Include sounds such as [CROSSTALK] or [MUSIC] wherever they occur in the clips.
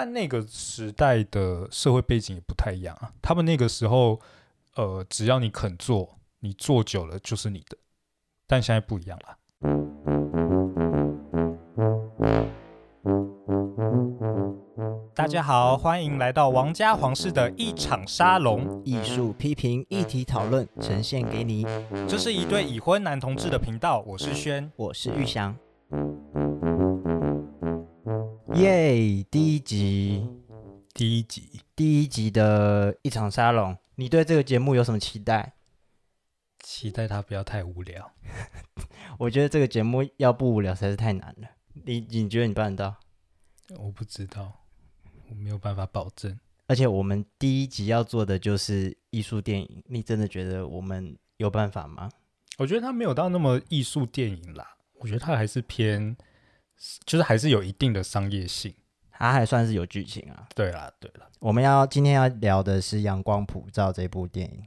但那个时代的社会背景也不太一样啊。他们那个时候，呃，只要你肯做，你做久了就是你的。但现在不一样了。大家好，欢迎来到王家皇室的一场沙龙，艺术批评、议题讨论，呈现给你。这是一对已婚男同志的频道，我是轩，我是玉祥。耶、yeah！第一集，第一集，第一集的一场沙龙，你对这个节目有什么期待？期待它不要太无聊。[LAUGHS] 我觉得这个节目要不无聊实在是太难了。你你觉得你办得到？我不知道，我没有办法保证。而且我们第一集要做的就是艺术电影，你真的觉得我们有办法吗？我觉得它没有到那么艺术电影啦，我觉得它还是偏。就是还是有一定的商业性，它还算是有剧情啊。对啦，对啦，我们要今天要聊的是《阳光普照》这部电影，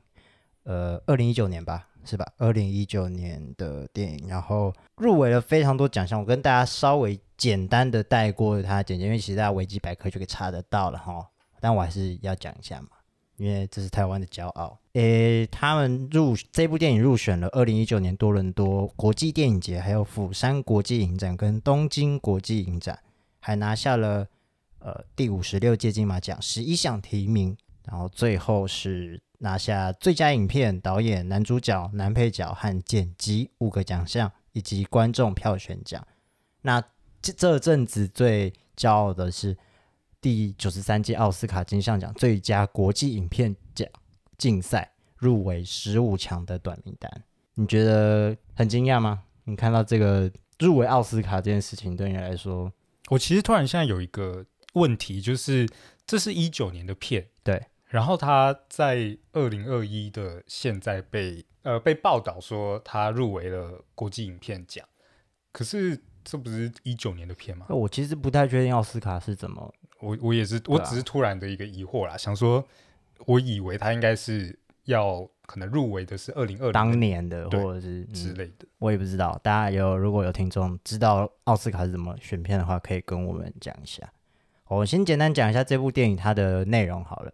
呃，二零一九年吧，是吧？二零一九年的电影，然后入围了非常多奖项。我跟大家稍微简单的带过它简介，因为其实大家维基百科就可以查得到了哈。但我还是要讲一下嘛。因为这是台湾的骄傲。诶，他们入这部电影入选了二零一九年多伦多国际电影节，还有釜山国际影展跟东京国际影展，还拿下了呃第五十六届金马奖十一项提名，然后最后是拿下最佳影片、导演、男主角、男配角和剪辑五个奖项，以及观众票选奖。那这这阵子最骄傲的是。第九十三届奥斯卡金像奖最佳国际影片奖竞赛入围十五强的短名单，你觉得很惊讶吗？你看到这个入围奥斯卡这件事情，对你来说，我其实突然现在有一个问题，就是这是一九年的片，对，然后他在二零二一的现在被呃被报道说他入围了国际影片奖，可是这不是一九年的片吗？我其实不太确定奥斯卡是怎么。我我也是，我只是突然的一个疑惑啦，啊、想说，我以为他应该是要可能入围的是二零二零当年的，或者是之类的，我也不知道。大家有如果有听众知道奥斯卡是怎么选片的话，可以跟我们讲一下。我先简单讲一下这部电影它的内容好了，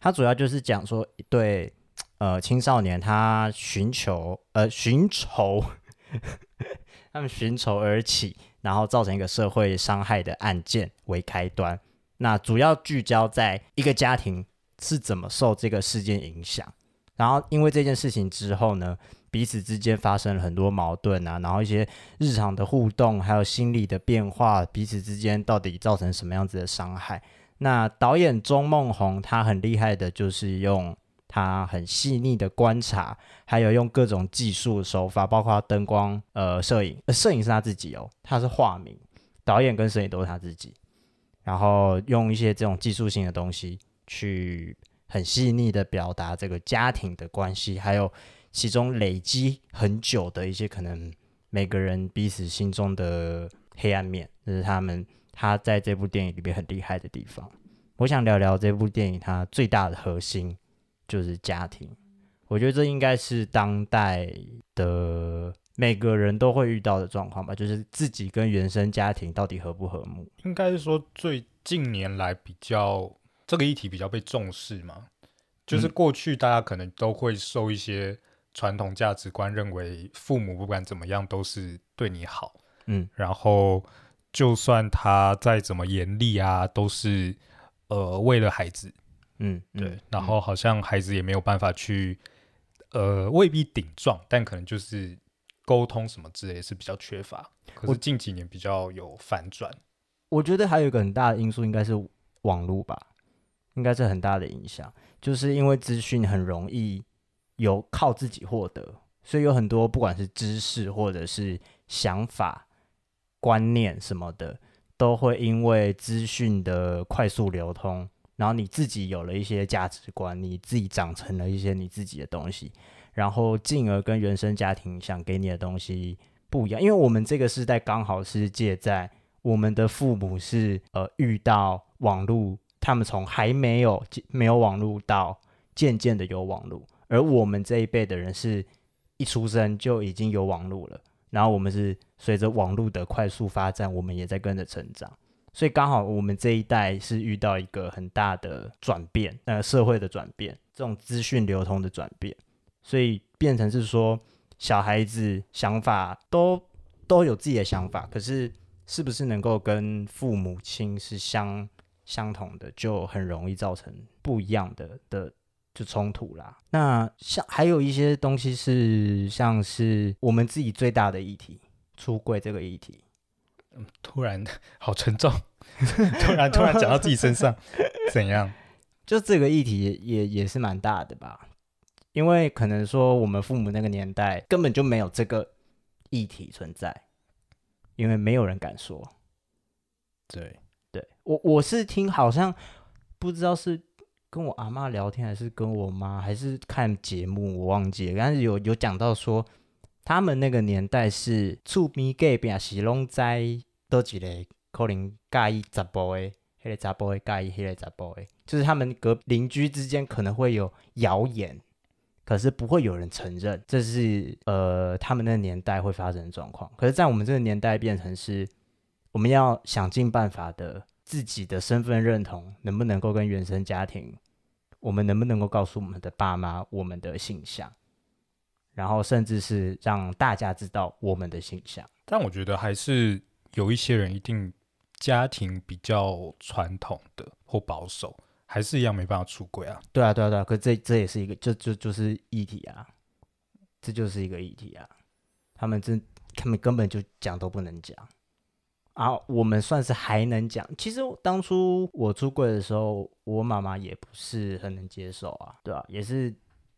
它主要就是讲说一对呃青少年他寻求呃寻仇，[LAUGHS] 他们寻仇而起，然后造成一个社会伤害的案件为开端。那主要聚焦在一个家庭是怎么受这个事件影响，然后因为这件事情之后呢，彼此之间发生了很多矛盾啊，然后一些日常的互动，还有心理的变化，彼此之间到底造成什么样子的伤害？那导演钟孟宏他很厉害的，就是用他很细腻的观察，还有用各种技术手法，包括灯光、呃摄影，呃摄影是他自己哦，他是化名，导演跟摄影都是他自己。然后用一些这种技术性的东西，去很细腻的表达这个家庭的关系，还有其中累积很久的一些可能每个人彼此心中的黑暗面，这是他们他在这部电影里面很厉害的地方。我想聊聊这部电影它最大的核心就是家庭，我觉得这应该是当代的。每个人都会遇到的状况吧，就是自己跟原生家庭到底和不和睦。应该是说最近年来比较这个议题比较被重视嘛，就是过去大家可能都会受一些传统价值观，认为父母不管怎么样都是对你好，嗯，然后就算他再怎么严厉啊，都是呃为了孩子，嗯，对，嗯，然后好像孩子也没有办法去，呃，未必顶撞，但可能就是。沟通什么之类是比较缺乏，可是近几年比较有反转。我觉得还有一个很大的因素应该是网络吧，应该是很大的影响，就是因为资讯很容易有靠自己获得，所以有很多不管是知识或者是想法、观念什么的，都会因为资讯的快速流通，然后你自己有了一些价值观，你自己长成了一些你自己的东西。然后进而跟原生家庭想给你的东西不一样，因为我们这个时代刚好是借在我们的父母是呃遇到网络，他们从还没有没有网络到渐渐的有网络，而我们这一辈的人是一出生就已经有网络了，然后我们是随着网络的快速发展，我们也在跟着成长，所以刚好我们这一代是遇到一个很大的转变，呃，社会的转变，这种资讯流通的转变，所以变成是说小孩子想法都都有自己的想法，可是是不是能够跟父母亲是相相同的，就很容易造成不一样的的就冲突啦。那像还有一些东西是像是我们自己最大的议题，出柜这个议题。嗯，突然好沉重，[LAUGHS] 突然突然讲到自己身上，怎样？[LAUGHS] 就这个议题也也，也是蛮大的吧，因为可能说我们父母那个年代根本就没有这个议题存在，因为没有人敢说。对，对我我是听好像不知道是跟我阿妈聊天，还是跟我妈，还是看节目，我忘记了，但是有有讲到说。他们那个年代是厝边隔壁是拢知多一个可能介意查甫的，迄个查甫的介意迄个查甫的，就是他们隔邻居之间可能会有谣言，可是不会有人承认，这是呃他们那个年代会发生的状况。可是，在我们这个年代变成是，我们要想尽办法的自己的身份认同能不能够跟原生家庭，我们能不能够告诉我们的爸妈我们的性向。然后甚至是让大家知道我们的形象，但我觉得还是有一些人一定家庭比较传统的或保守，还是一样没办法出轨啊。对啊，对啊，对啊。可这这也是一个，就就就是议题啊，这就是一个议题啊。他们真，他们根本就讲都不能讲啊。我们算是还能讲。其实当初我出柜的时候，我妈妈也不是很能接受啊，对啊，也是。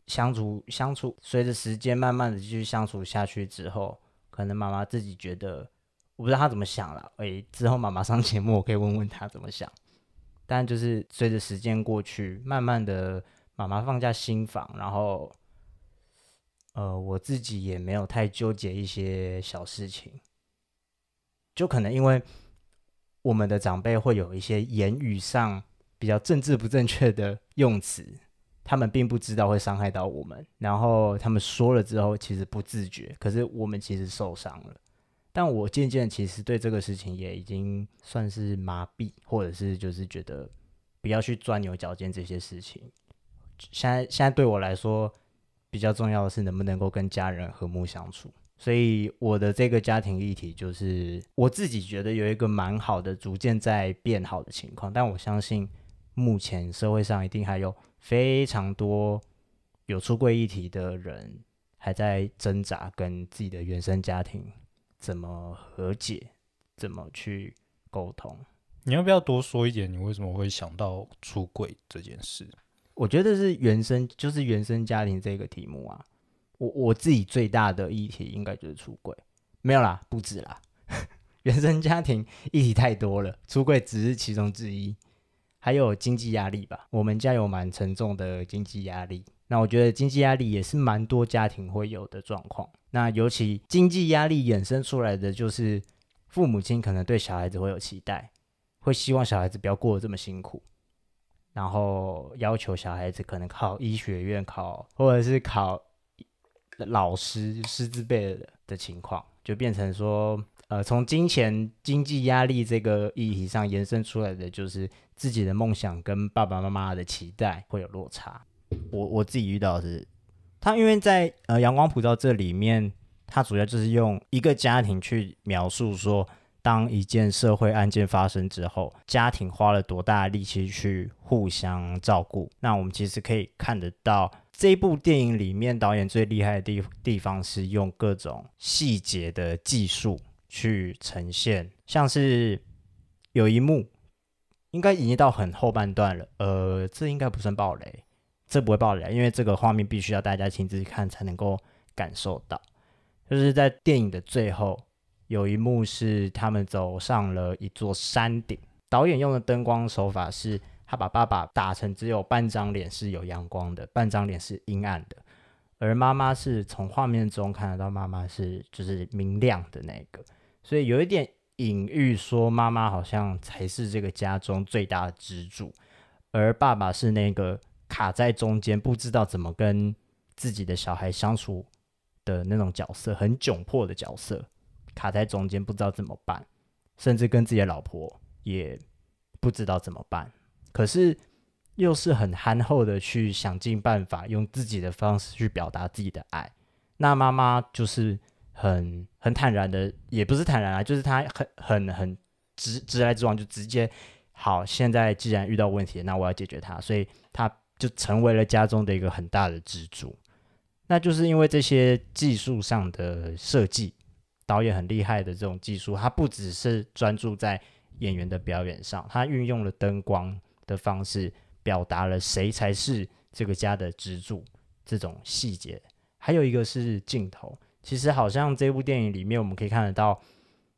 相处相处，随着时间慢慢的继续相处下去之后，可能妈妈自己觉得，我不知道她怎么想了。诶，之后妈妈上节目，我可以问问她怎么想。但就是随着时间过去，慢慢的妈妈放下心防，然后，呃，我自己也没有太纠结一些小事情，就可能因为我们的长辈会有一些言语上比较政治不正确的用词。他们并不知道会伤害到我们，然后他们说了之后，其实不自觉，可是我们其实受伤了。但我渐渐其实对这个事情也已经算是麻痹，或者是就是觉得不要去钻牛角尖这些事情。现在现在对我来说比较重要的是能不能够跟家人和睦相处。所以我的这个家庭议题就是我自己觉得有一个蛮好的，逐渐在变好的情况。但我相信目前社会上一定还有。非常多有出柜议题的人还在挣扎，跟自己的原生家庭怎么和解，怎么去沟通。你要不要多说一点？你为什么会想到出轨这件事？我觉得是原生，就是原生家庭这个题目啊。我我自己最大的议题应该就是出轨，没有啦，不止啦。[LAUGHS] 原生家庭议题太多了，出轨只是其中之一。还有经济压力吧，我们家有蛮沉重的经济压力。那我觉得经济压力也是蛮多家庭会有的状况。那尤其经济压力衍生出来的，就是父母亲可能对小孩子会有期待，会希望小孩子不要过得这么辛苦，然后要求小孩子可能考医学院考，或者是考老师师资辈的情况，就变成说。呃，从金钱、经济压力这个议题上延伸出来的，就是自己的梦想跟爸爸妈妈的期待会有落差。我我自己遇到的是，他因为在呃《阳光普照》这里面，他主要就是用一个家庭去描述说，当一件社会案件发生之后，家庭花了多大力气去互相照顾。那我们其实可以看得到，这部电影里面导演最厉害的地地方是用各种细节的技术。去呈现，像是有一幕，应该已经到很后半段了。呃，这应该不算暴雷，这不会爆雷，因为这个画面必须要大家亲自看才能够感受到。就是在电影的最后，有一幕是他们走上了一座山顶，导演用的灯光手法是，他把爸爸打成只有半张脸是有阳光的，半张脸是阴暗的，而妈妈是从画面中看得到妈妈是就是明亮的那个。所以有一点隐喻，说妈妈好像才是这个家中最大的支柱，而爸爸是那个卡在中间，不知道怎么跟自己的小孩相处的那种角色，很窘迫的角色，卡在中间不知道怎么办，甚至跟自己的老婆也不知道怎么办，可是又是很憨厚的去想尽办法，用自己的方式去表达自己的爱。那妈妈就是很很坦然的，也不是坦然啊，就是她很很很直直来直往，就直接好。现在既然遇到问题，那我要解决它，所以她 [LAUGHS] 就成为了家中的一个很大的支柱。那就是因为这些技术上的设计，导演很厉害的这种技术，他不只是专注在演员的表演上，他运用了灯光的方式，表达了谁才是这个家的支柱这种细节。还有一个是镜头，其实好像这部电影里面我们可以看得到，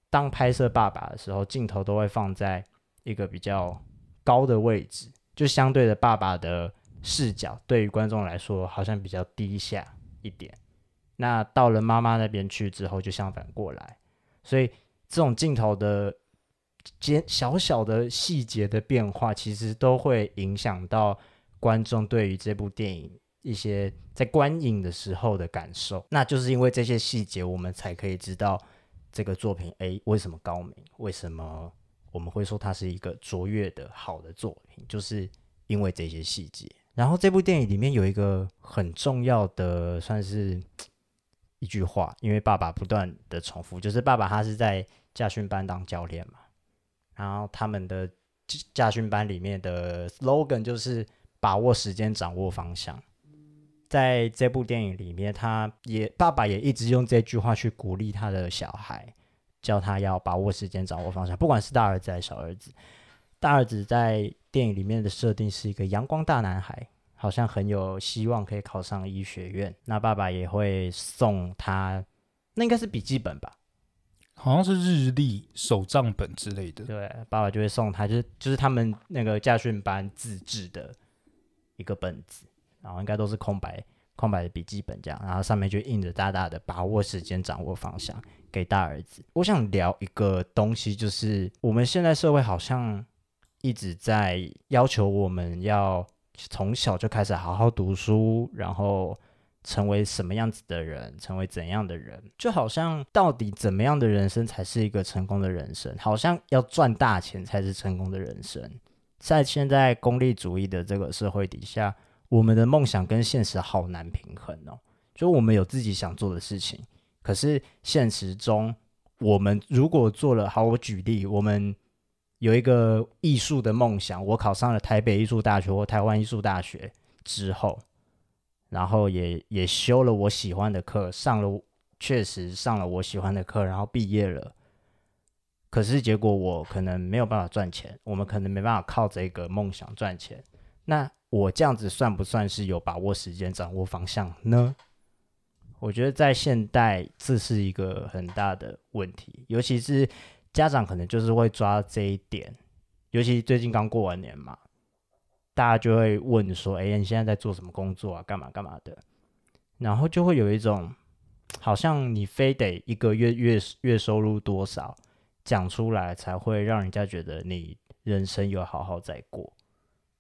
当拍摄爸爸的时候，镜头都会放在一个比较高的位置，就相对的爸爸的视角对于观众来说好像比较低下。一点，那到了妈妈那边去之后，就相反过来，所以这种镜头的间小小的细节的变化，其实都会影响到观众对于这部电影一些在观影的时候的感受。那就是因为这些细节，我们才可以知道这个作品，诶，为什么高明？为什么我们会说它是一个卓越的好的作品？就是因为这些细节。然后这部电影里面有一个很重要的，算是一句话，因为爸爸不断的重复，就是爸爸他是在驾训班当教练嘛，然后他们的驾训班里面的 slogan 就是把握时间，掌握方向。在这部电影里面，他也爸爸也一直用这句话去鼓励他的小孩，叫他要把握时间，掌握方向，不管是大儿子还是小儿子。大儿子在电影里面的设定是一个阳光大男孩，好像很有希望可以考上医学院。那爸爸也会送他，那应该是笔记本吧？好像是日历、手账本之类的。对，爸爸就会送他，就是就是他们那个驾训班自制的一个本子，然后应该都是空白空白的笔记本这样，然后上面就印着大大的“把握时间，掌握方向”给大儿子。我想聊一个东西，就是我们现在社会好像。一直在要求我们要从小就开始好好读书，然后成为什么样子的人，成为怎样的人，就好像到底怎么样的人生才是一个成功的人生？好像要赚大钱才是成功的人生。在现在功利主义的这个社会底下，我们的梦想跟现实好难平衡哦。就我们有自己想做的事情，可是现实中，我们如果做了，好，我举例，我们。有一个艺术的梦想，我考上了台北艺术大学或台湾艺术大学之后，然后也也修了我喜欢的课，上了确实上了我喜欢的课，然后毕业了。可是结果我可能没有办法赚钱，我们可能没办法靠这个梦想赚钱。那我这样子算不算是有把握时间、掌握方向呢？我觉得在现代这是一个很大的问题，尤其是。家长可能就是会抓这一点，尤其最近刚过完年嘛，大家就会问说：“哎，你现在在做什么工作啊？干嘛干嘛的？”然后就会有一种好像你非得一个月月月收入多少讲出来，才会让人家觉得你人生有好好在过。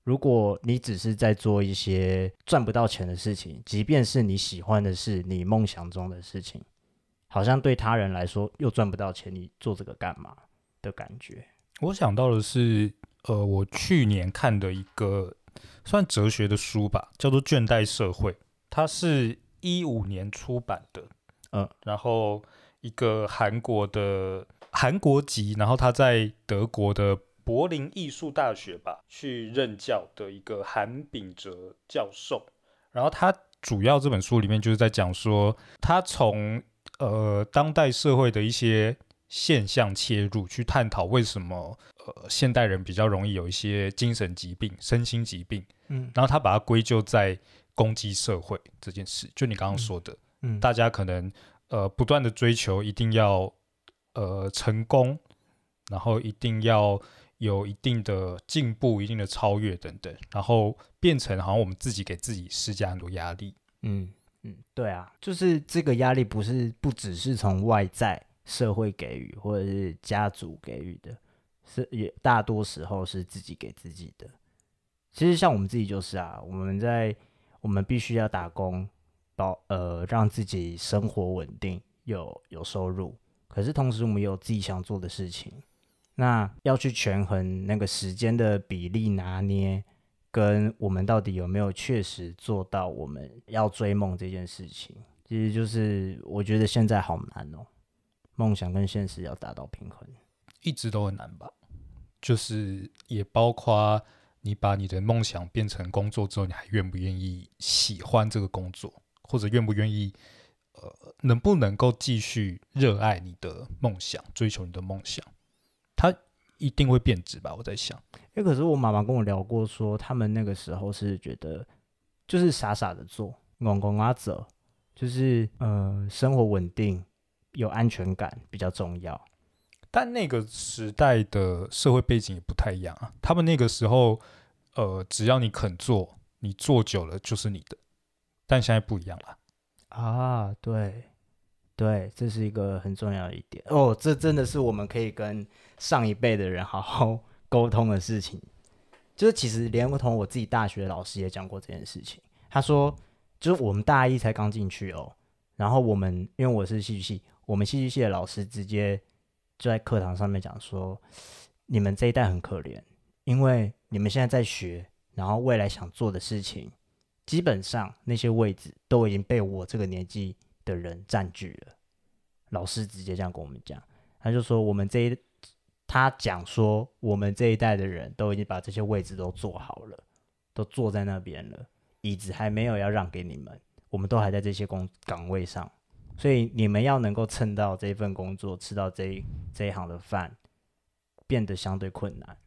如果你只是在做一些赚不到钱的事情，即便是你喜欢的是你梦想中的事情。好像对他人来说又赚不到钱，你做这个干嘛的感觉？我想到的是，呃，我去年看的一个算哲学的书吧，叫做《倦怠社会》，它是一五年出版的，嗯，然后一个韩国的韩国籍，然后他在德国的柏林艺术大学吧去任教的一个韩炳哲教授，然后他主要这本书里面就是在讲说，他从呃，当代社会的一些现象切入，去探讨为什么呃现代人比较容易有一些精神疾病、身心疾病。嗯，然后他把它归咎在攻击社会这件事，就你刚刚说的，嗯，嗯大家可能呃不断的追求一定要呃成功，然后一定要有一定的进步、一定的超越等等，然后变成好像我们自己给自己施加很多压力。嗯。嗯，对啊，就是这个压力不是不只是从外在社会给予，或者是家族给予的，是也大多时候是自己给自己的。其实像我们自己就是啊，我们在我们必须要打工，保呃让自己生活稳定，有有收入。可是同时我们有自己想做的事情，那要去权衡那个时间的比例拿捏，跟我们到底有没有确实做到我们要追梦这件事情，其实就是我觉得现在好难哦，梦想跟现实要达到平衡，一直都很难吧？就是也包括你把你的梦想变成工作之后，你还愿不愿意喜欢这个工作，或者愿不愿意，呃，能不能够继续热爱你的梦想，追求你的梦想？它一定会变质吧？我在想。哎，可是我妈妈跟我聊过，说他们那个时候是觉得，就是傻傻的做，戆戆啊走，就是呃，生活稳定，有安全感比较重要。但那个时代的社会背景也不太一样啊。他们那个时候，呃，只要你肯做，你做久了就是你的。但现在不一样了。啊，对，对，这是一个很重要的一点哦。这真的是我们可以跟上一辈的人好好沟通的事情。就是其实连同我自己大学老师也讲过这件事情。他说，就是我们大一才刚进去哦，然后我们因为我是戏剧系，我们戏剧系的老师直接。就在课堂上面讲说，你们这一代很可怜，因为你们现在在学，然后未来想做的事情，基本上那些位置都已经被我这个年纪的人占据了。老师直接这样跟我们讲，他就说我们这一，他讲说我们这一代的人都已经把这些位置都坐好了，都坐在那边了，椅子还没有要让给你们，我们都还在这些工岗位上。所以你们要能够蹭到这份工作，吃到这一这一行的饭，变得相对困难。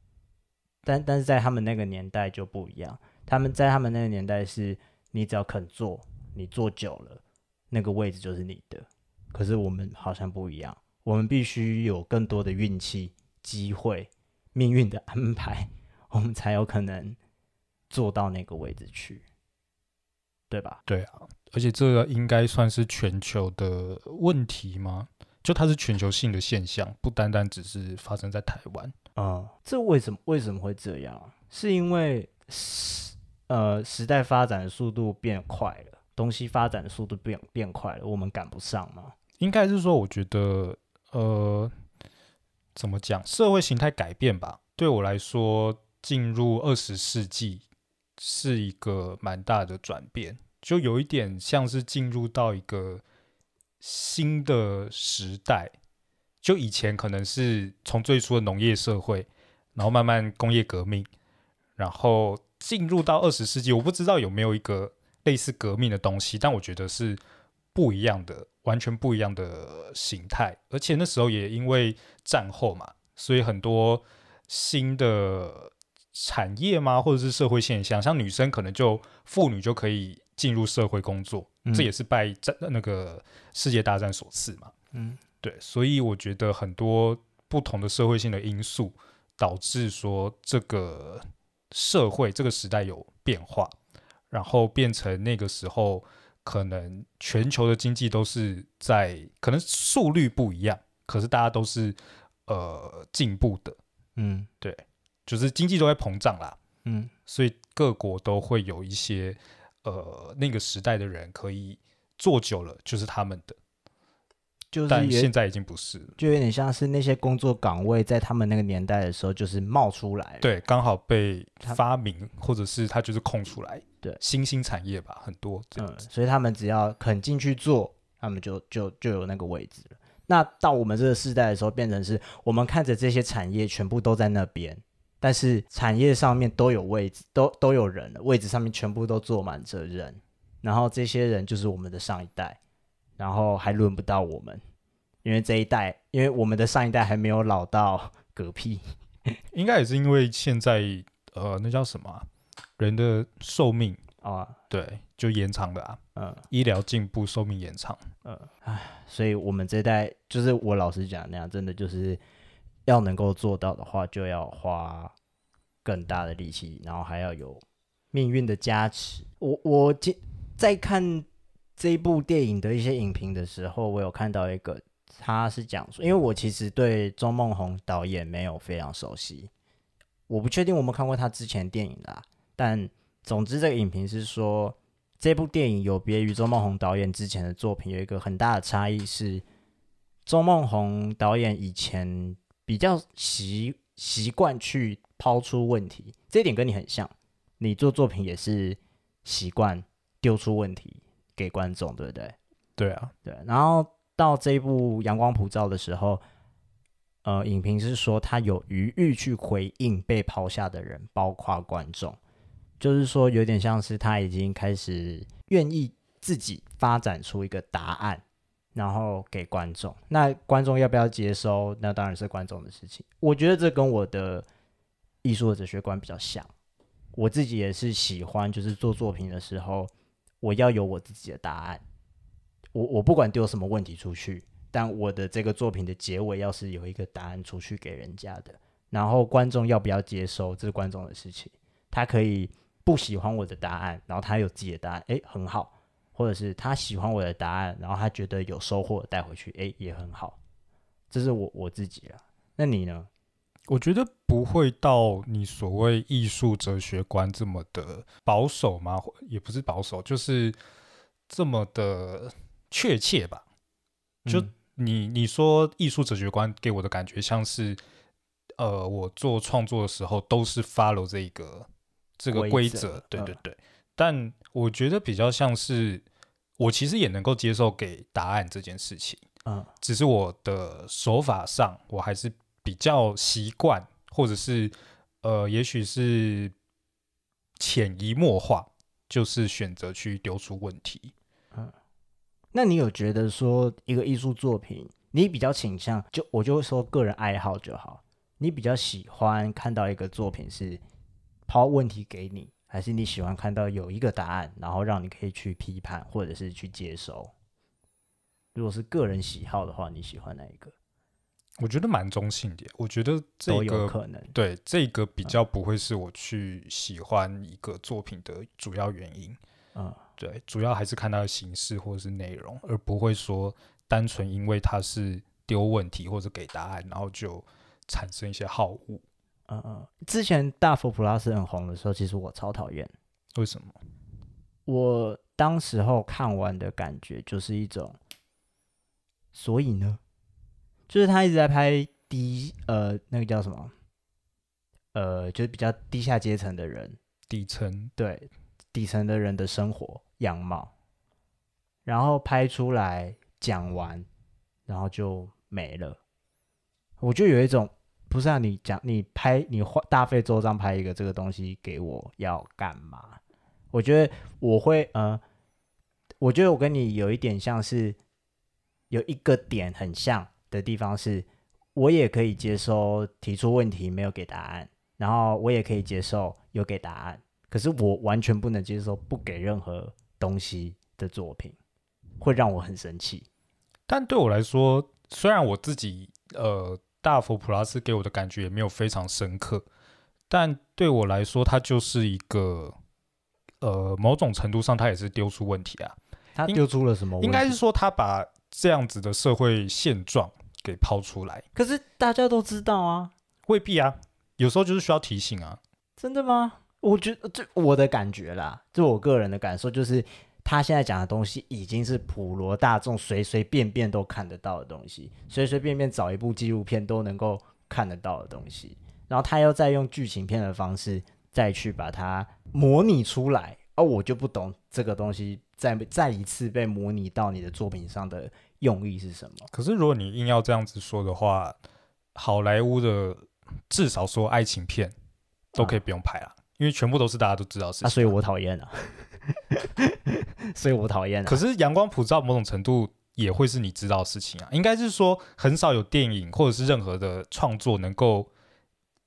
但但是在他们那个年代就不一样，他们在他们那个年代是，你只要肯做，你做久了，那个位置就是你的。可是我们好像不一样，我们必须有更多的运气、机会、命运的安排，我们才有可能做到那个位置去，对吧？对啊。而且这个应该算是全球的问题吗？就它是全球性的现象，不单单只是发生在台湾啊。这为什么为什么会这样？是因为时呃时代发展的速度变快了，东西发展的速度变变快了，我们赶不上吗？应该是说，我觉得呃，怎么讲，社会形态改变吧。对我来说，进入二十世纪是一个蛮大的转变。就有一点像是进入到一个新的时代，就以前可能是从最初的农业社会，然后慢慢工业革命，然后进入到二十世纪，我不知道有没有一个类似革命的东西，但我觉得是不一样的，完全不一样的形态。而且那时候也因为战后嘛，所以很多新的产业嘛，或者是社会现象，像女生可能就妇女就可以。进入社会工作，嗯、这也是拜战那个世界大战所赐嘛。嗯，对，所以我觉得很多不同的社会性的因素导致说这个社会这个时代有变化，然后变成那个时候可能全球的经济都是在可能速率不一样，可是大家都是呃进步的。嗯，对，就是经济都在膨胀啦。嗯，所以各国都会有一些。呃，那个时代的人可以做久了，就是他们的，就是但现在已经不是了，就有点像是那些工作岗位在他们那个年代的时候就是冒出来，对，刚好被发明，或者是他就是空出来，对，新兴产业吧，很多这样子，嗯，所以他们只要肯进去做，他们就就就有那个位置了。那到我们这个世代的时候，变成是我们看着这些产业全部都在那边。但是产业上面都有位置，都都有人了，位置上面全部都坐满着人，然后这些人就是我们的上一代，然后还轮不到我们，因为这一代，因为我们的上一代还没有老到嗝屁，[LAUGHS] 应该也是因为现在呃，那叫什么啊，人的寿命啊，对，就延长了啊，嗯，医疗进步，寿命延长，嗯，唉，所以我们这代就是我老实讲那样，真的就是。要能够做到的话，就要花更大的力气，然后还要有命运的加持。我我今在看这一部电影的一些影评的时候，我有看到一个，他是讲说，因为我其实对钟梦宏导演没有非常熟悉，我不确定我们看过他之前电影啦。但总之，这个影评是说，这部电影有别于周梦红导演之前的作品，有一个很大的差异是，周梦红导演以前。比较习习惯去抛出问题，这一点跟你很像。你做作品也是习惯丢出问题给观众，对不对？对啊，对。然后到这一部《阳光普照》的时候，呃，影评是说他有余欲去回应被抛下的人，包括观众，就是说有点像是他已经开始愿意自己发展出一个答案，然后给观众。那观众要不要接收？那当然是观众的事情。我觉得这跟我的艺术的哲学观比较像。我自己也是喜欢，就是做作品的时候，我要有我自己的答案。我我不管丢什么问题出去，但我的这个作品的结尾要是有一个答案出去给人家的，然后观众要不要接收，这是观众的事情。他可以不喜欢我的答案，然后他有自己的答案，诶，很好；或者是他喜欢我的答案，然后他觉得有收获带回去，诶，也很好。这是我我自己了。那你呢？我觉得不会到你所谓艺术哲学观这么的保守吗？也不是保守，就是这么的确切吧。就你你说艺术哲学观给我的感觉像是，呃，我做创作的时候都是 follow 这一个这个规则，对对对。但我觉得比较像是，我其实也能够接受给答案这件事情，嗯，只是我的手法上我还是。比较习惯，或者是呃，也许是潜移默化，就是选择去丢出问题。嗯，那你有觉得说一个艺术作品，你比较倾向就我就会说个人爱好就好，你比较喜欢看到一个作品是抛问题给你，还是你喜欢看到有一个答案，然后让你可以去批判或者是去接收？如果是个人喜好的话，你喜欢哪一个？我觉得蛮中性的，我觉得这个有可能对这个比较不会是我去喜欢一个作品的主要原因。嗯，对，主要还是看它的形式或者是内容，而不会说单纯因为它是丢问题或者给答案，然后就产生一些好恶。嗯嗯，之前大佛普拉斯很红的时候，其实我超讨厌。为什么？我当时候看完的感觉就是一种，所以呢？就是他一直在拍低呃，那个叫什么？呃，就是比较低下阶层的人，底层对底层的人的生活样貌，然后拍出来讲完，然后就没了。我就有一种，不是让你讲，你拍你花大费周章拍一个这个东西给我要干嘛？我觉得我会呃，我觉得我跟你有一点像是有一个点很像。的地方是，我也可以接受提出问题没有给答案，然后我也可以接受有给答案，可是我完全不能接受不给任何东西的作品，会让我很生气。但对我来说，虽然我自己呃大佛普拉斯给我的感觉也没有非常深刻，但对我来说，它就是一个呃某种程度上，它也是丢出问题啊。他丢出了什么问题？应该是说他把这样子的社会现状。给抛出来，可是大家都知道啊，未必啊，有时候就是需要提醒啊。真的吗？我觉得这我的感觉啦，就我个人的感受，就是他现在讲的东西已经是普罗大众随随便便都看得到的东西，随随便便找一部纪录片都能够看得到的东西，然后他又再用剧情片的方式再去把它模拟出来，而我就不懂这个东西再再一次被模拟到你的作品上的。用意是什么？可是如果你硬要这样子说的话，好莱坞的至少说爱情片都可以不用拍了，啊，因为全部都是大家都知道的事情。啊，所以我讨厌啊，[LAUGHS] 所以我讨厌。可是阳光普照某种程度也会是你知道的事情啊，应该是说很少有电影或者是任何的创作能够，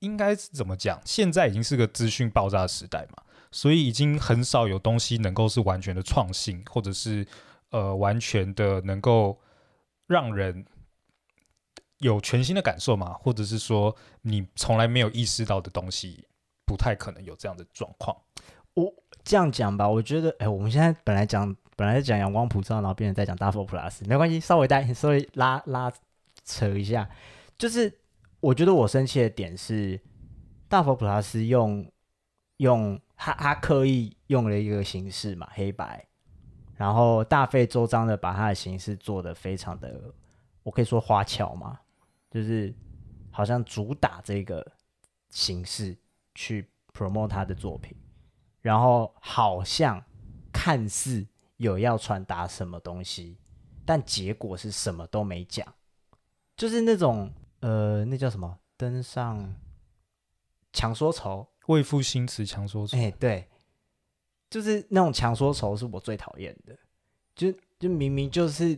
应该是怎么讲？现在已经是个资讯爆炸的时代嘛，所以已经很少有东西能够是完全的创新，或者是呃完全的能够。让人有全新的感受嘛，或者是说你从来没有意识到的东西，不太可能有这样的状况。我这样讲吧，我觉得，哎，我们现在本来讲，本来讲阳光普照，然后变成在讲大佛普拉斯，没关系，稍微带，[LAUGHS] 稍微拉拉扯一下。就是我觉得我生气的点是，大佛普拉斯用用他他刻意用了一个形式嘛，黑白。然后大费周章的把他的形式做得非常的，我可以说花俏嘛，就是好像主打这个形式去 promote 他的作品，然后好像看似有要传达什么东西，但结果是什么都没讲，就是那种呃，那叫什么？登上强说愁，为赋新词强说愁。哎，对，就是那种强说愁是我最讨厌的，就就明明就是。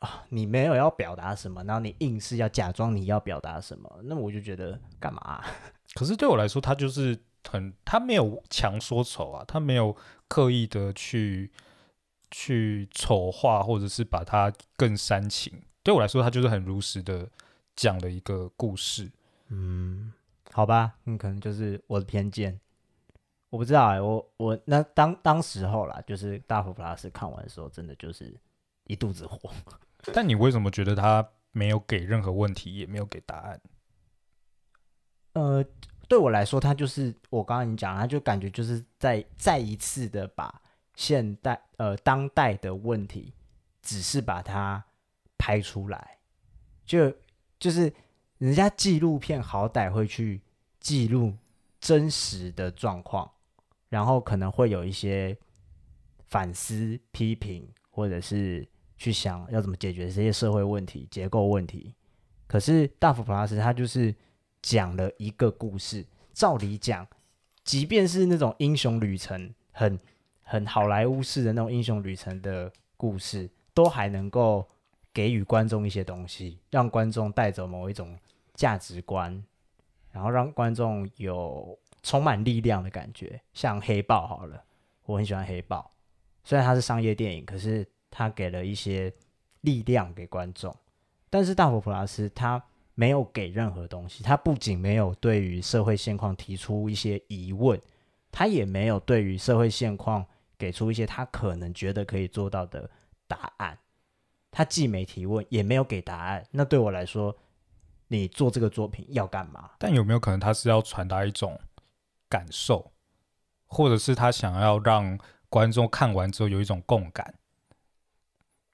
啊，你没有要表达什么，然后你硬是要假装你要表达什么，那我就觉得干嘛啊？可是对我来说，他就是很，他没有强说丑啊，他没有刻意的去去丑化，或者是把它更煽情。对我来说，他就是很如实的讲了一个故事。嗯，好吧，嗯，可能就是我的偏见，我不知道哎、欸，我我那当当时候啦，就是大佛普拉斯看完的时候，真的就是一肚子火。但你为什么觉得他没有给任何问题，也没有给答案？呃，对我来说，他就是我刚刚已经讲了，他就感觉就是在再一次的把现代呃当代的问题，只是把它拍出来，就就是人家纪录片好歹会去记录真实的状况，然后可能会有一些反思、批评，或者是。去想要怎么解决这些社会问题、结构问题。可是大佛普拉斯他就是讲了一个故事。照理讲，即便是那种英雄旅程，很很好莱坞式的那种英雄旅程的故事，都还能够给予观众一些东西，让观众带走某一种价值观，然后让观众有充满力量的感觉。像黑豹好了，我很喜欢黑豹，虽然它是商业电影，可是。他给了一些力量给观众，但是大佛普拉斯他没有给任何东西。他不仅没有对于社会现况提出一些疑问，他也没有对于社会现况给出一些他可能觉得可以做到的答案。他既没提问，也没有给答案。那对我来说，你做这个作品要干嘛？但有没有可能他是要传达一种感受，或者是他想要让观众看完之后有一种共感？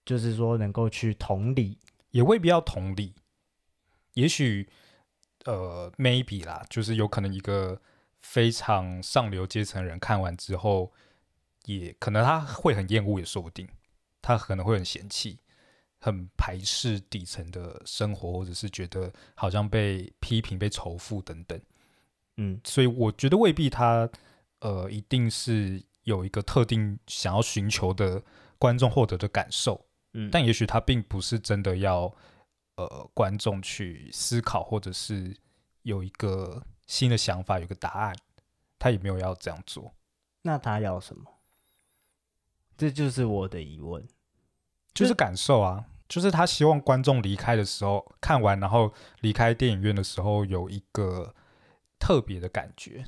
就是说，能够去同理，也未必要同理。也许，呃，maybe 啦，就是有可能一个非常上流阶层的人看完之后，也可能他会很厌恶，也说不定。他可能会很嫌弃，很排斥底层的生活，或者是觉得好像被批评、被仇富等等。嗯，所以我觉得未必他，呃，一定是有一个特定想要寻求的观众获得的感受。嗯，但也许他并不是真的要，呃，观众去思考，或者是有一个新的想法，有个答案，他也没有要这样做。那他要什么？这就是我的疑问，就是感受啊，就是他希望观众离开的时候，看完然后离开电影院的时候，有一个特别的感觉，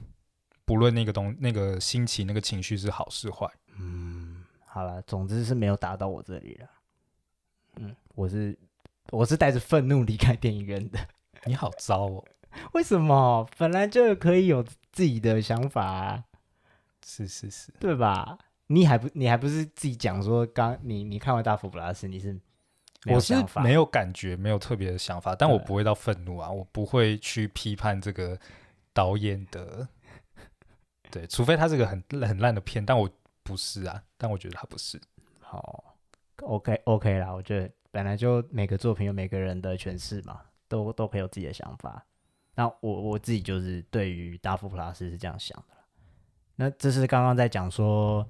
不论那个东那个心情、那个情绪是好是坏。嗯，好了，总之是没有达到我这里了。嗯，我是我是带着愤怒离开电影院的。[LAUGHS] 你好糟哦！为什么？本来就可以有自己的想法啊。是是是，对吧？你还不你还不是自己讲说，刚你你看完大佛普拉斯，你是我是没有感觉，没有特别的想法，但我不会到愤怒啊，我不会去批判这个导演的。[LAUGHS] 对，除非他是个很很烂的片，但我不是啊，但我觉得他不是。好。OK OK 啦，我觉得本来就每个作品有每个人的诠释嘛，都都可以有自己的想法。那我我自己就是对于大佛普拉斯是这样想的。那这是刚刚在讲说，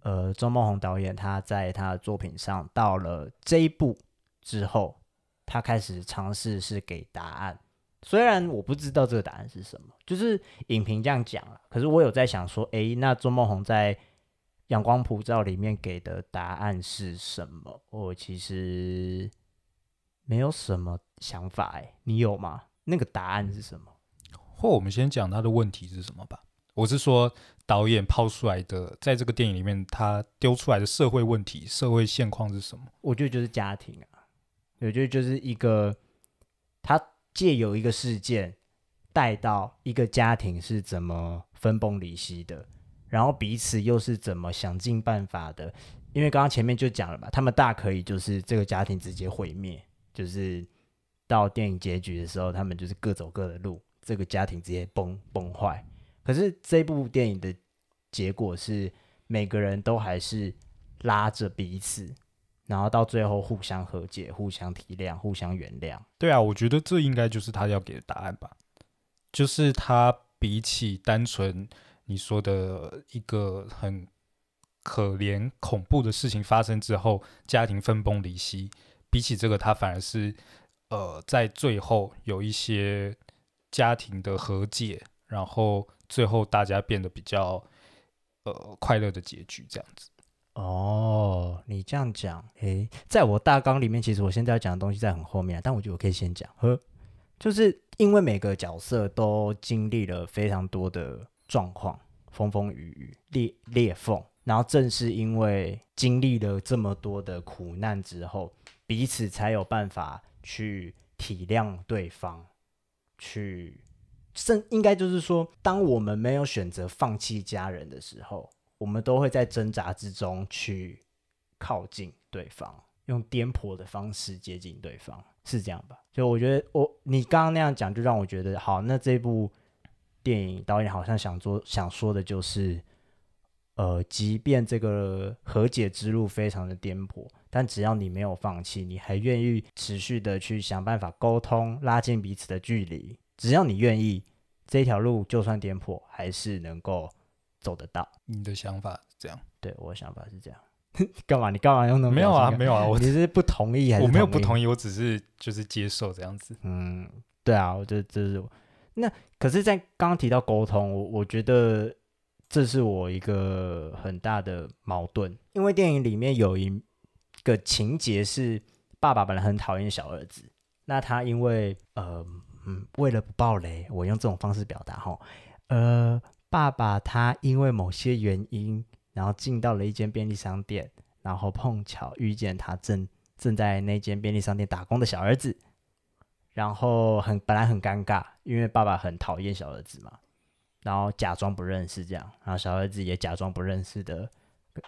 呃，周梦红导演他在他的作品上到了这一步之后，他开始尝试是给答案。虽然我不知道这个答案是什么，就是影评这样讲了，可是我有在想说，诶，那周梦红在阳光普照里面给的答案是什么？我其实没有什么想法哎，你有吗？那个答案是什么？或我们先讲他的问题是什么吧。我是说导演抛出来的，在这个电影里面他丢出来的社会问题、社会现况是什么？我觉得就是家庭啊，我觉得就是一个他借由一个事件带到一个家庭是怎么分崩离析的。然后彼此又是怎么想尽办法的？因为刚刚前面就讲了吧，他们大可以就是这个家庭直接毁灭，就是到电影结局的时候，他们就是各走各的路，这个家庭直接崩崩坏。可是这部电影的结果是，每个人都还是拉着彼此，然后到最后互相和解、互相体谅、互相原谅。对啊，我觉得这应该就是他要给的答案吧。就是他比起单纯你说的一个很可怜、恐怖的事情发生之后，家庭分崩离析，比起这个，他反而是呃在最后有一些家庭的和解，然后最后大家变得比较呃快乐的结局这样子。哦，你这样讲，诶，在我大纲里面，其实我现在要讲的东西在很后面，但我觉得我可以先讲，呵，就是因为每个角色都经历了非常多的状况，风风雨雨、裂裂缝。然后正是因为经历了这么多的苦难之后，彼此才有办法去体谅对方，去，甚应该就是说，当我们没有选择放弃家人的时候，我们都会在挣扎之中去靠近对方，用颠簸的方式接近对方，是这样吧？所以我觉得我你刚刚那样讲，就让我觉得好。那这部电影导演好像想做想说的就是。呃，即便这个和解之路非常的颠簸，但只要你没有放弃，你还愿意持续的去想办法沟通，拉近彼此的距离，只要你愿意，这条路就算颠簸，还是能够走得到。你的想法是这样？对，我的想法是这样。干嘛？你干嘛用那么？没有啊，没有啊，我你是不同意还是？我没有不同意，我只是就是接受这样子。嗯，对啊，我觉得这是那可是，在刚刚提到沟通，我我觉得。这是我一个很大的矛盾，因为电影里面有一个情节是爸爸本来很讨厌小儿子，那他因为呃嗯为了不爆雷，我用这种方式表达哈，呃爸爸他因为某些原因，然后进到了一间便利商店，然后碰巧遇见他正正在那间便利商店打工的小儿子，然后很本来很尴尬，因为爸爸很讨厌小儿子嘛。然后假装不认识，这样，然后小儿子也假装不认识的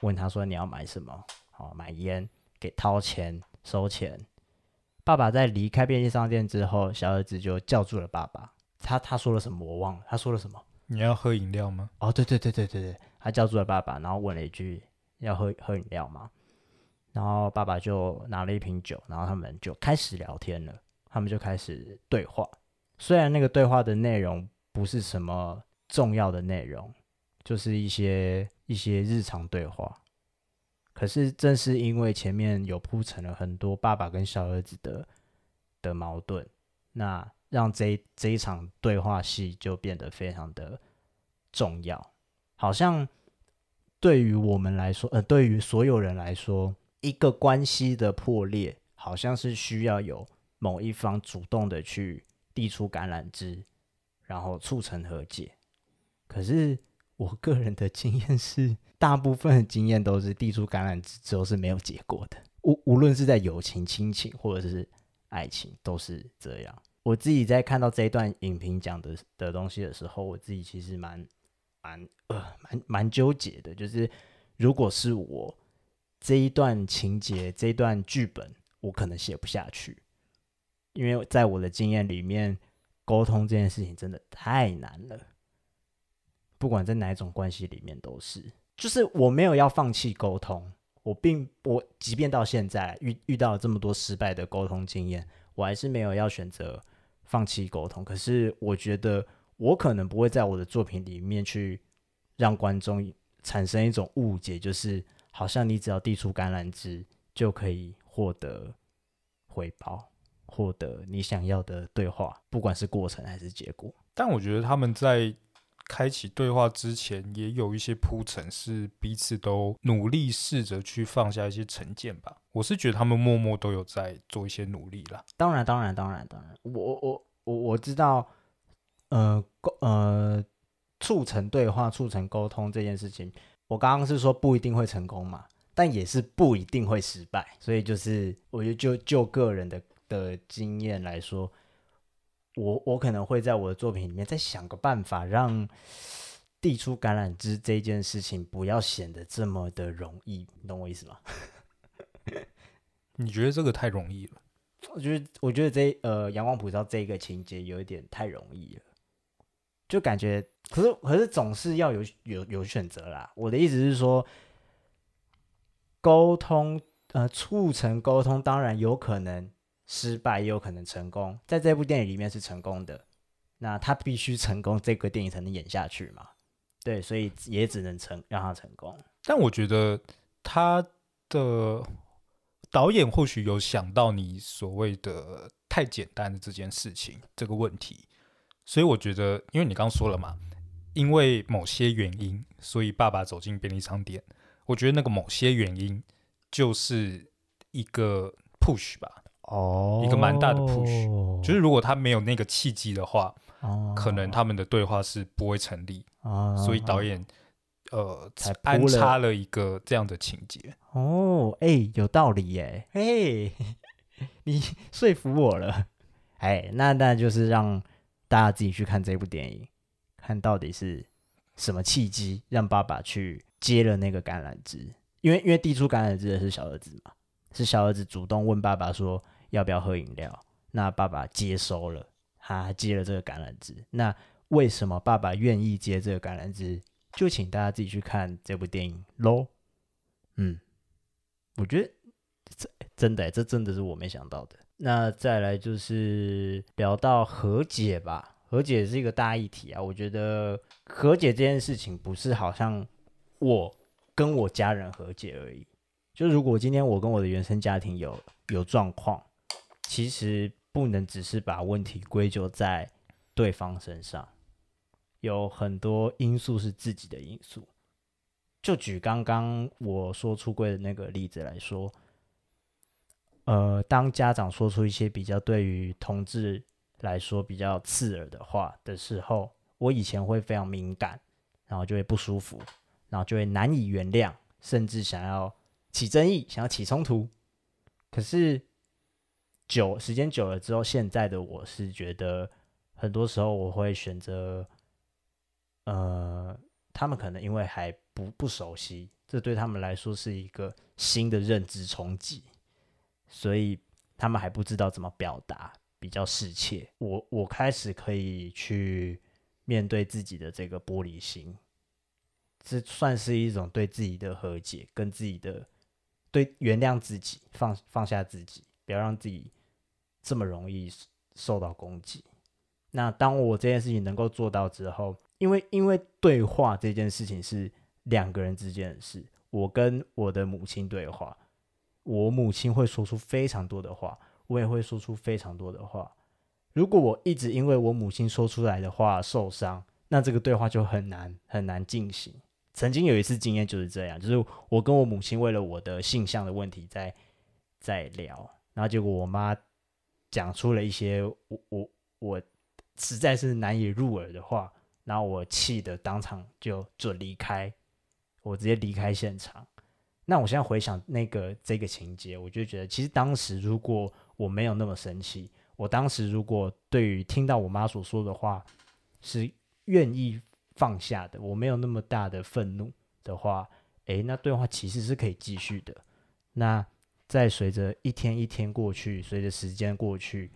问他说：“你要买什么？好，买烟，给掏钱收钱。”爸爸在离开便利商店之后，小儿子就叫住了爸爸。他他说了什么？我忘了。他说了什么？你要喝饮料吗？哦，对对对对对对，他叫住了爸爸，然后问了一句：“要喝喝饮料吗？”然后爸爸就拿了一瓶酒，然后他们就开始聊天了。他们就开始对话，虽然那个对话的内容不是什么。重要的内容就是一些一些日常对话，可是正是因为前面有铺陈了很多爸爸跟小儿子的的矛盾，那让这这一场对话戏就变得非常的重要。好像对于我们来说，呃，对于所有人来说，一个关系的破裂，好像是需要有某一方主动的去递出橄榄枝，然后促成和解。可是我个人的经验是，大部分的经验都是递出橄榄枝之后是没有结果的。无无论是在友情、亲情或者是爱情，都是这样。我自己在看到这一段影评讲的的东西的时候，我自己其实蛮蛮呃蛮蛮纠结的。就是如果是我这一段情节、这一段剧本，我可能写不下去，因为在我的经验里面，沟通这件事情真的太难了。不管在哪一种关系里面都是，就是我没有要放弃沟通，我并我即便到现在遇遇到这么多失败的沟通经验，我还是没有要选择放弃沟通。可是我觉得我可能不会在我的作品里面去让观众产生一种误解，就是好像你只要递出橄榄枝就可以获得回报，获得你想要的对话，不管是过程还是结果。但我觉得他们在。开启对话之前，也有一些铺陈，是彼此都努力试着去放下一些成见吧。我是觉得他们默默都有在做一些努力啦。当然，当然，当然，当然，我我我我知道，呃，沟呃，促成对话、促成沟通这件事情，我刚刚是说不一定会成功嘛，但也是不一定会失败。所以就是，我觉得就就个人的的经验来说。我我可能会在我的作品里面再想个办法，让递出橄榄枝这件事情不要显得这么的容易，你懂我意思吗？[LAUGHS] 你觉得这个太容易了？我觉得我觉得这呃阳光普照这个情节有一点太容易了，就感觉可是可是总是要有有有选择啦。我的意思是说，沟通呃促成沟通，当然有可能失败，也有可能成功。在这部电影里面是成功的，那他必须成功，这个电影才能演下去嘛。对，所以也只能成让他成功。但我觉得他的导演或许有想到你所谓的太简单的这件事情这个问题，所以我觉得，因为你刚说了嘛，因为某些原因，所以爸爸走进便利商店。我觉得那个某些原因就是一个 push 吧，哦，一个蛮大的 push，就是如果他没有那个契机的话，哦，可能他们的对话是不会成立，哦，所以导演。呃，才安插了一个这样的情节哦，哎、欸，有道理耶，哎、[LAUGHS] 欸，你说服我了，哎、欸，那那就是让大家自己去看这部电影，看到底是什么契机让爸爸去接了那个橄榄枝，因为因为递出橄榄枝的是小儿子嘛，是小儿子主动问爸爸说要不要喝饮料，那爸爸接收了，他接了这个橄榄枝，那为什么爸爸愿意接这个橄榄枝？就请大家自己去看这部电影喽。嗯，我觉得这真的，这真的是我没想到的。那再来就是聊到和解吧，和解是一个大议题啊。我觉得和解这件事情不是好像我跟我家人和解而已。就如果今天我跟我的原生家庭有有状况，其实不能只是把问题归咎在对方身上。有很多因素是自己的因素，就举刚刚我说出柜的那个例子来说，呃，当家长说出一些比较对于同志来说比较刺耳的话的时候，我以前会非常敏感，然后就会不舒服，然后就会难以原谅，甚至想要起争议，想要起冲突。可是久时间久了之后，现在的我是觉得，很多时候我会选择。呃，他们可能因为还不不熟悉，这对他们来说是一个新的认知冲击，所以他们还不知道怎么表达比较适切。我我开始可以去面对自己的这个玻璃心，这算是一种对自己的和解，跟自己的对原谅自己，放放下自己，不要让自己这么容易受到攻击。那当我这件事情能够做到之后，因为因为对话这件事情是两个人之间的事，我跟我的母亲对话，我母亲会说出非常多的话，我也会说出非常多的话。如果我一直因为我母亲说出来的话受伤，那这个对话就很难很难进行。曾经有一次经验就是这样，就是我跟我母亲为了我的性向的问题在在聊，然后结果我妈讲出了一些我我我实在是难以入耳的话。然后我气得当场就准离开，我直接离开现场。那我现在回想那个这个情节，我就觉得其实当时如果我没有那么生气，我当时如果对于听到我妈所说的话是愿意放下的，我没有那么大的愤怒的话，诶，那对话其实是可以继续的。那再随着一天一天过去，随着时间过去，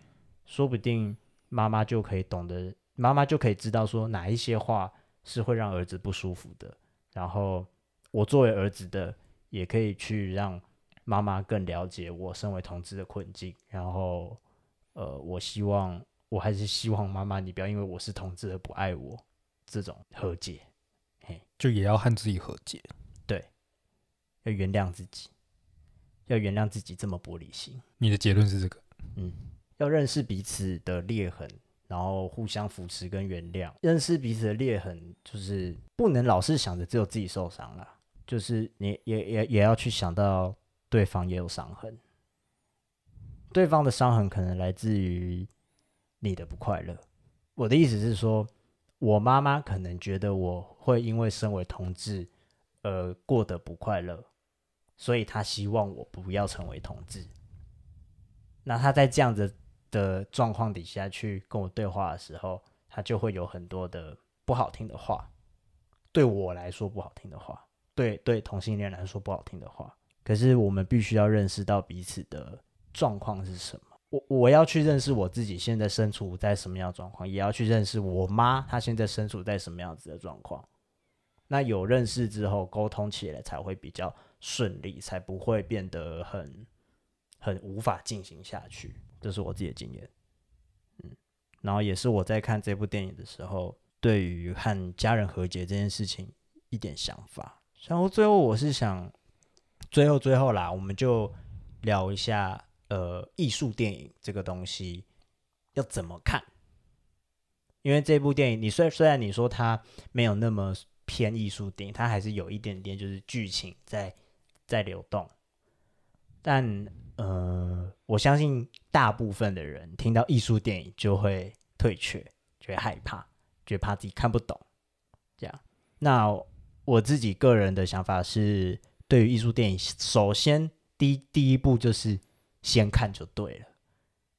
说不定妈妈就可以懂得。妈妈就可以知道说哪一些话是会让儿子不舒服的，然后我作为儿子的也可以去让妈妈更了解我身为同志的困境，然后呃，我希望我还是希望妈妈你不要因为我是同志而不爱我，这种和解，嘿，就也要和自己和解，对，要原谅自己，要原谅自己这么玻璃心。你的结论是这个？嗯，要认识彼此的裂痕。然后互相扶持跟原谅，认识彼此的裂痕，就是不能老是想着只有自己受伤了，就是你也也也要去想到对方也有伤痕，对方的伤痕可能来自于你的不快乐。我的意思是说，我妈妈可能觉得我会因为身为同志而过得不快乐，所以他希望我不要成为同志。那他在这样子的状况底下去跟我对话的时候，他就会有很多的不好听的话，对我来说不好听的话，对对同性恋来说不好听的话。可是我们必须要认识到彼此的状况是什么。我我要去认识我自己现在身处在什么样的状况，也要去认识我妈她现在身处在什么样子的状况。那有认识之后，沟通起来才会比较顺利，才不会变得很很无法进行下去。这是我自己的经验。嗯，然后也是我在看这部电影的时候，对于和家人和解这件事情一点想法。然后最后我是想，最后最后啦，我们就聊一下。呃，艺术电影这个东西要怎么看？因为这部电影，你虽虽然你说它没有那么偏艺术电影，它还是有一点点就是剧情在在流动。但呃，我相信大部分的人听到艺术电影就会退却，就会害怕，就怕自己看不懂。这样，那我自己个人的想法是，对于艺术电影，首先第一第一步就是。先看就对了，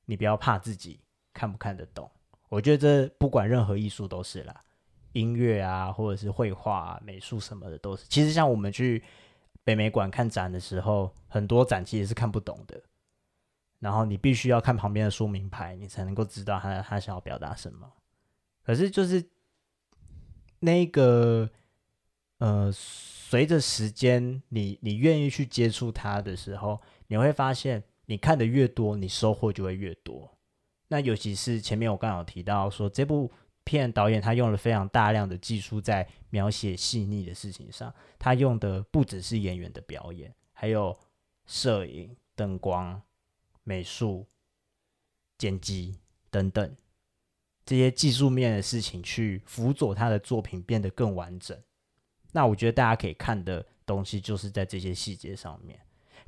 你不要怕自己看不看得懂。我觉得这不管任何艺术都是啦，音乐啊，或者是绘画、美术什么的都是。其实像我们去北美馆看展的时候，很多展其实是看不懂的，然后你必须要看旁边的说明牌，你才能够知道他他想要表达什么。可是就是那个呃，随着时间，你你愿意去接触它的时候，你会发现。你看的越多，你收获就会越多。那尤其是前面我刚刚有提到说，这部片导演他用了非常大量的技术在描写细腻的事情上。他用的不只是演员的表演，还有摄影、灯光、美术、剪辑等等这些技术面的事情，去辅佐他的作品变得更完整。那我觉得大家可以看的东西，就是在这些细节上面，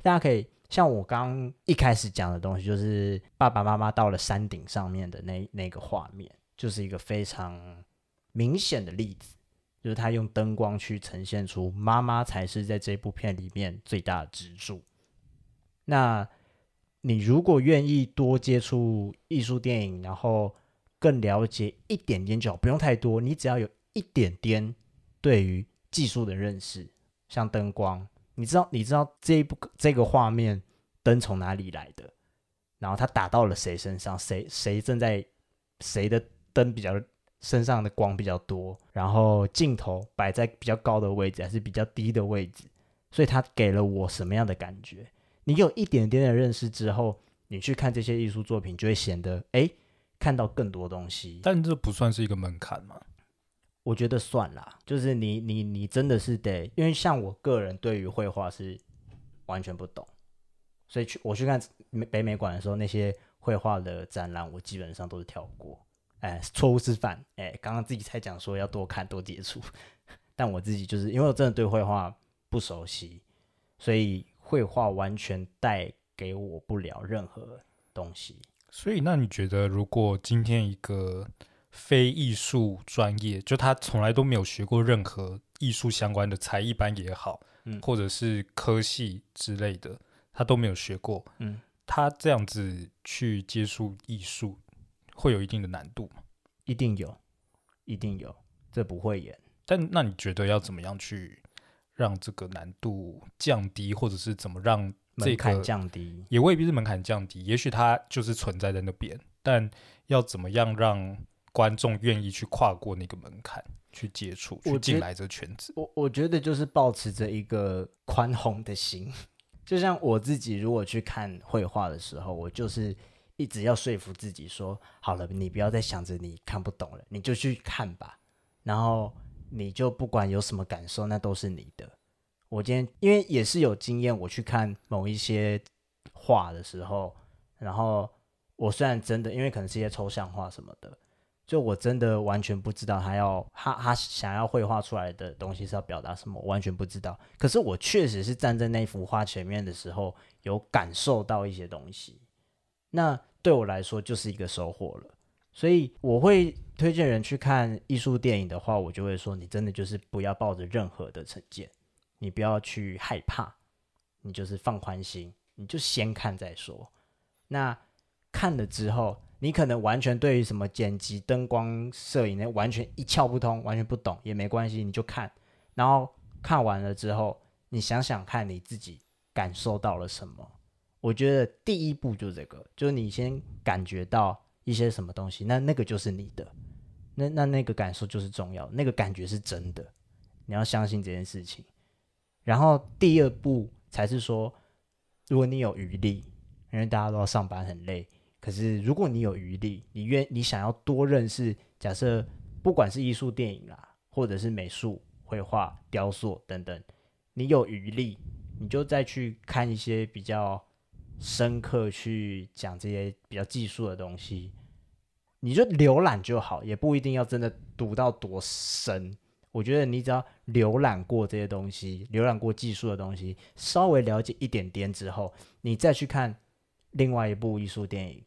大家可以。像我刚一开始讲的东西，就是爸爸妈妈到了山顶上面的那那个画面，就是一个非常明显的例子，就是他用灯光去呈现出妈妈才是在这部片里面最大的支柱。那你如果愿意多接触艺术电影，然后更了解一点点就好，不用太多，你只要有一点点对于技术的认识，像灯光。你知道，你知道这一部这个画面灯从哪里来的？然后它打到了谁身上？谁谁正在谁的灯比较身上的光比较多？然后镜头摆在比较高的位置还是比较低的位置？所以它给了我什么样的感觉？你有一点点的认识之后，你去看这些艺术作品，就会显得哎，看到更多东西。但这不算是一个门槛吗？我觉得算啦，就是你你你真的是得，因为像我个人对于绘画是完全不懂，所以去我去看北美馆的时候，那些绘画的展览我基本上都是跳过。哎，错误示范，哎，刚刚自己才讲说要多看多接触，[LAUGHS] 但我自己就是因为我真的对绘画不熟悉，所以绘画完全带给我不了任何东西。所以那你觉得，如果今天一个非艺术专业，就他从来都没有学过任何艺术相关的才艺班也好，嗯，或者是科系之类的，他都没有学过，嗯，他这样子去接触艺术，会有一定的难度吗？一定有，一定有，这不会演。但那你觉得要怎么样去让这个难度降低，或者是怎么让这个门槛降低？也未必是门槛降低，也许它就是存在在那边，但要怎么样让？观众愿意去跨过那个门槛去接触，去进来这圈子。我我觉得就是保持着一个宽宏的心，[LAUGHS] 就像我自己如果去看绘画的时候，我就是一直要说服自己说：好了，你不要再想着你看不懂了，你就去看吧。然后你就不管有什么感受，那都是你的。我今天因为也是有经验，我去看某一些画的时候，然后我虽然真的因为可能是一些抽象画什么的。就我真的完全不知道他要他他想要绘画出来的东西是要表达什么，我完全不知道。可是我确实是站在那幅画前面的时候，有感受到一些东西。那对我来说就是一个收获了。所以我会推荐人去看艺术电影的话，我就会说，你真的就是不要抱着任何的成见，你不要去害怕，你就是放宽心，你就先看再说。那看了之后。你可能完全对于什么剪辑、灯光、摄影那完全一窍不通，完全不懂也没关系，你就看，然后看完了之后，你想想看你自己感受到了什么。我觉得第一步就是这个，就是你先感觉到一些什么东西，那那个就是你的，那那那个感受就是重要，那个感觉是真的，你要相信这件事情。然后第二步才是说，如果你有余力，因为大家都要上班很累，可是如果你有余力，你愿你想要多认识，假设不管是艺术电影啦，或者是美术、绘画、雕塑等等，你有余力，你就再去看一些比较。深刻去讲这些比较技术的东西，你就浏览就好，也不一定要真的读到多深。我觉得你只要浏览过这些东西，浏览过技术的东西，稍微了解一点点之后，你再去看另外一部艺术电影、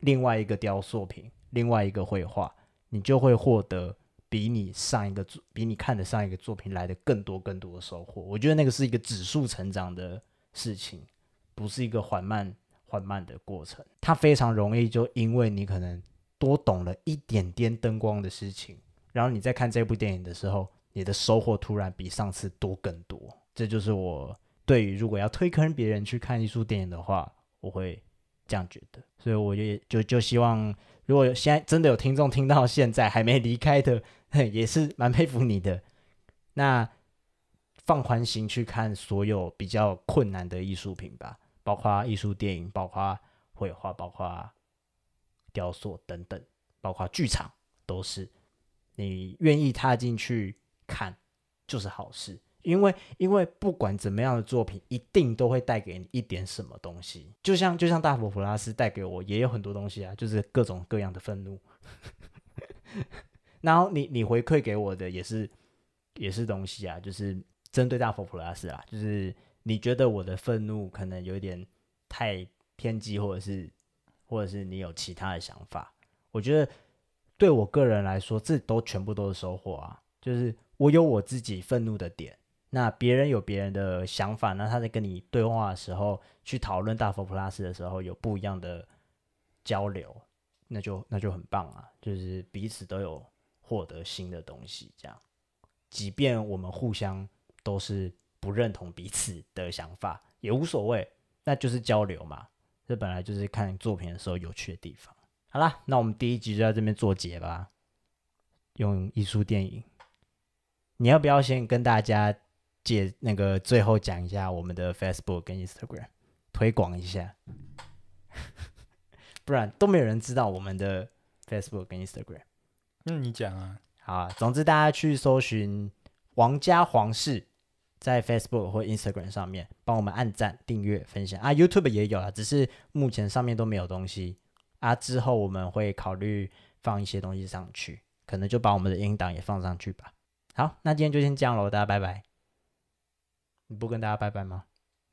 另外一个雕塑品、另外一个绘画，你就会获得比你上一个作、比你看的上一个作品来的更多更多的收获。我觉得那个是一个指数成长的事情。不是一个缓慢缓慢的过程，它非常容易就因为你可能多懂了一点点灯光的事情，然后你在看这部电影的时候，你的收获突然比上次多更多。这就是我对于如果要推坑别人去看艺术电影的话，我会这样觉得。所以我就就就希望，如果现在真的有听众听到现在还没离开的，也是蛮佩服你的。那放宽心去看所有比较困难的艺术品吧。包括艺术电影，包括绘画，包括雕塑等等，包括剧场，都是你愿意踏进去看，就是好事。因为，因为不管怎么样的作品，一定都会带给你一点什么东西。就像，就像大佛普拉斯带给我也有很多东西啊，就是各种各样的愤怒。[LAUGHS] 然后你，你回馈给我的也是，也是东西啊，就是针对大佛普拉斯啊，就是。你觉得我的愤怒可能有点太偏激，或者是，或者是你有其他的想法？我觉得对我个人来说，这都全部都是收获啊！就是我有我自己愤怒的点，那别人有别人的想法，那他在跟你对话的时候，去讨论大佛普拉斯的时候，有不一样的交流，那就那就很棒啊！就是彼此都有获得新的东西，这样，即便我们互相都是。不认同彼此的想法也无所谓，那就是交流嘛。这本来就是看作品的时候有趣的地方。好啦，那我们第一集就在这边做结吧。用艺术电影，你要不要先跟大家解那个最后讲一下我们的 Facebook 跟 Instagram 推广一下？[LAUGHS] 不然都没有人知道我们的 Facebook 跟 Instagram。那你讲啊。好啊，总之大家去搜寻王家皇室。在 Facebook 或 Instagram 上面帮我们按赞、订阅、分享啊，YouTube 也有啊，只是目前上面都没有东西啊。之后我们会考虑放一些东西上去，可能就把我们的音档也放上去吧。好，那今天就先这样喽，大家拜拜。你不跟大家拜拜吗？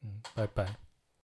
嗯，拜拜。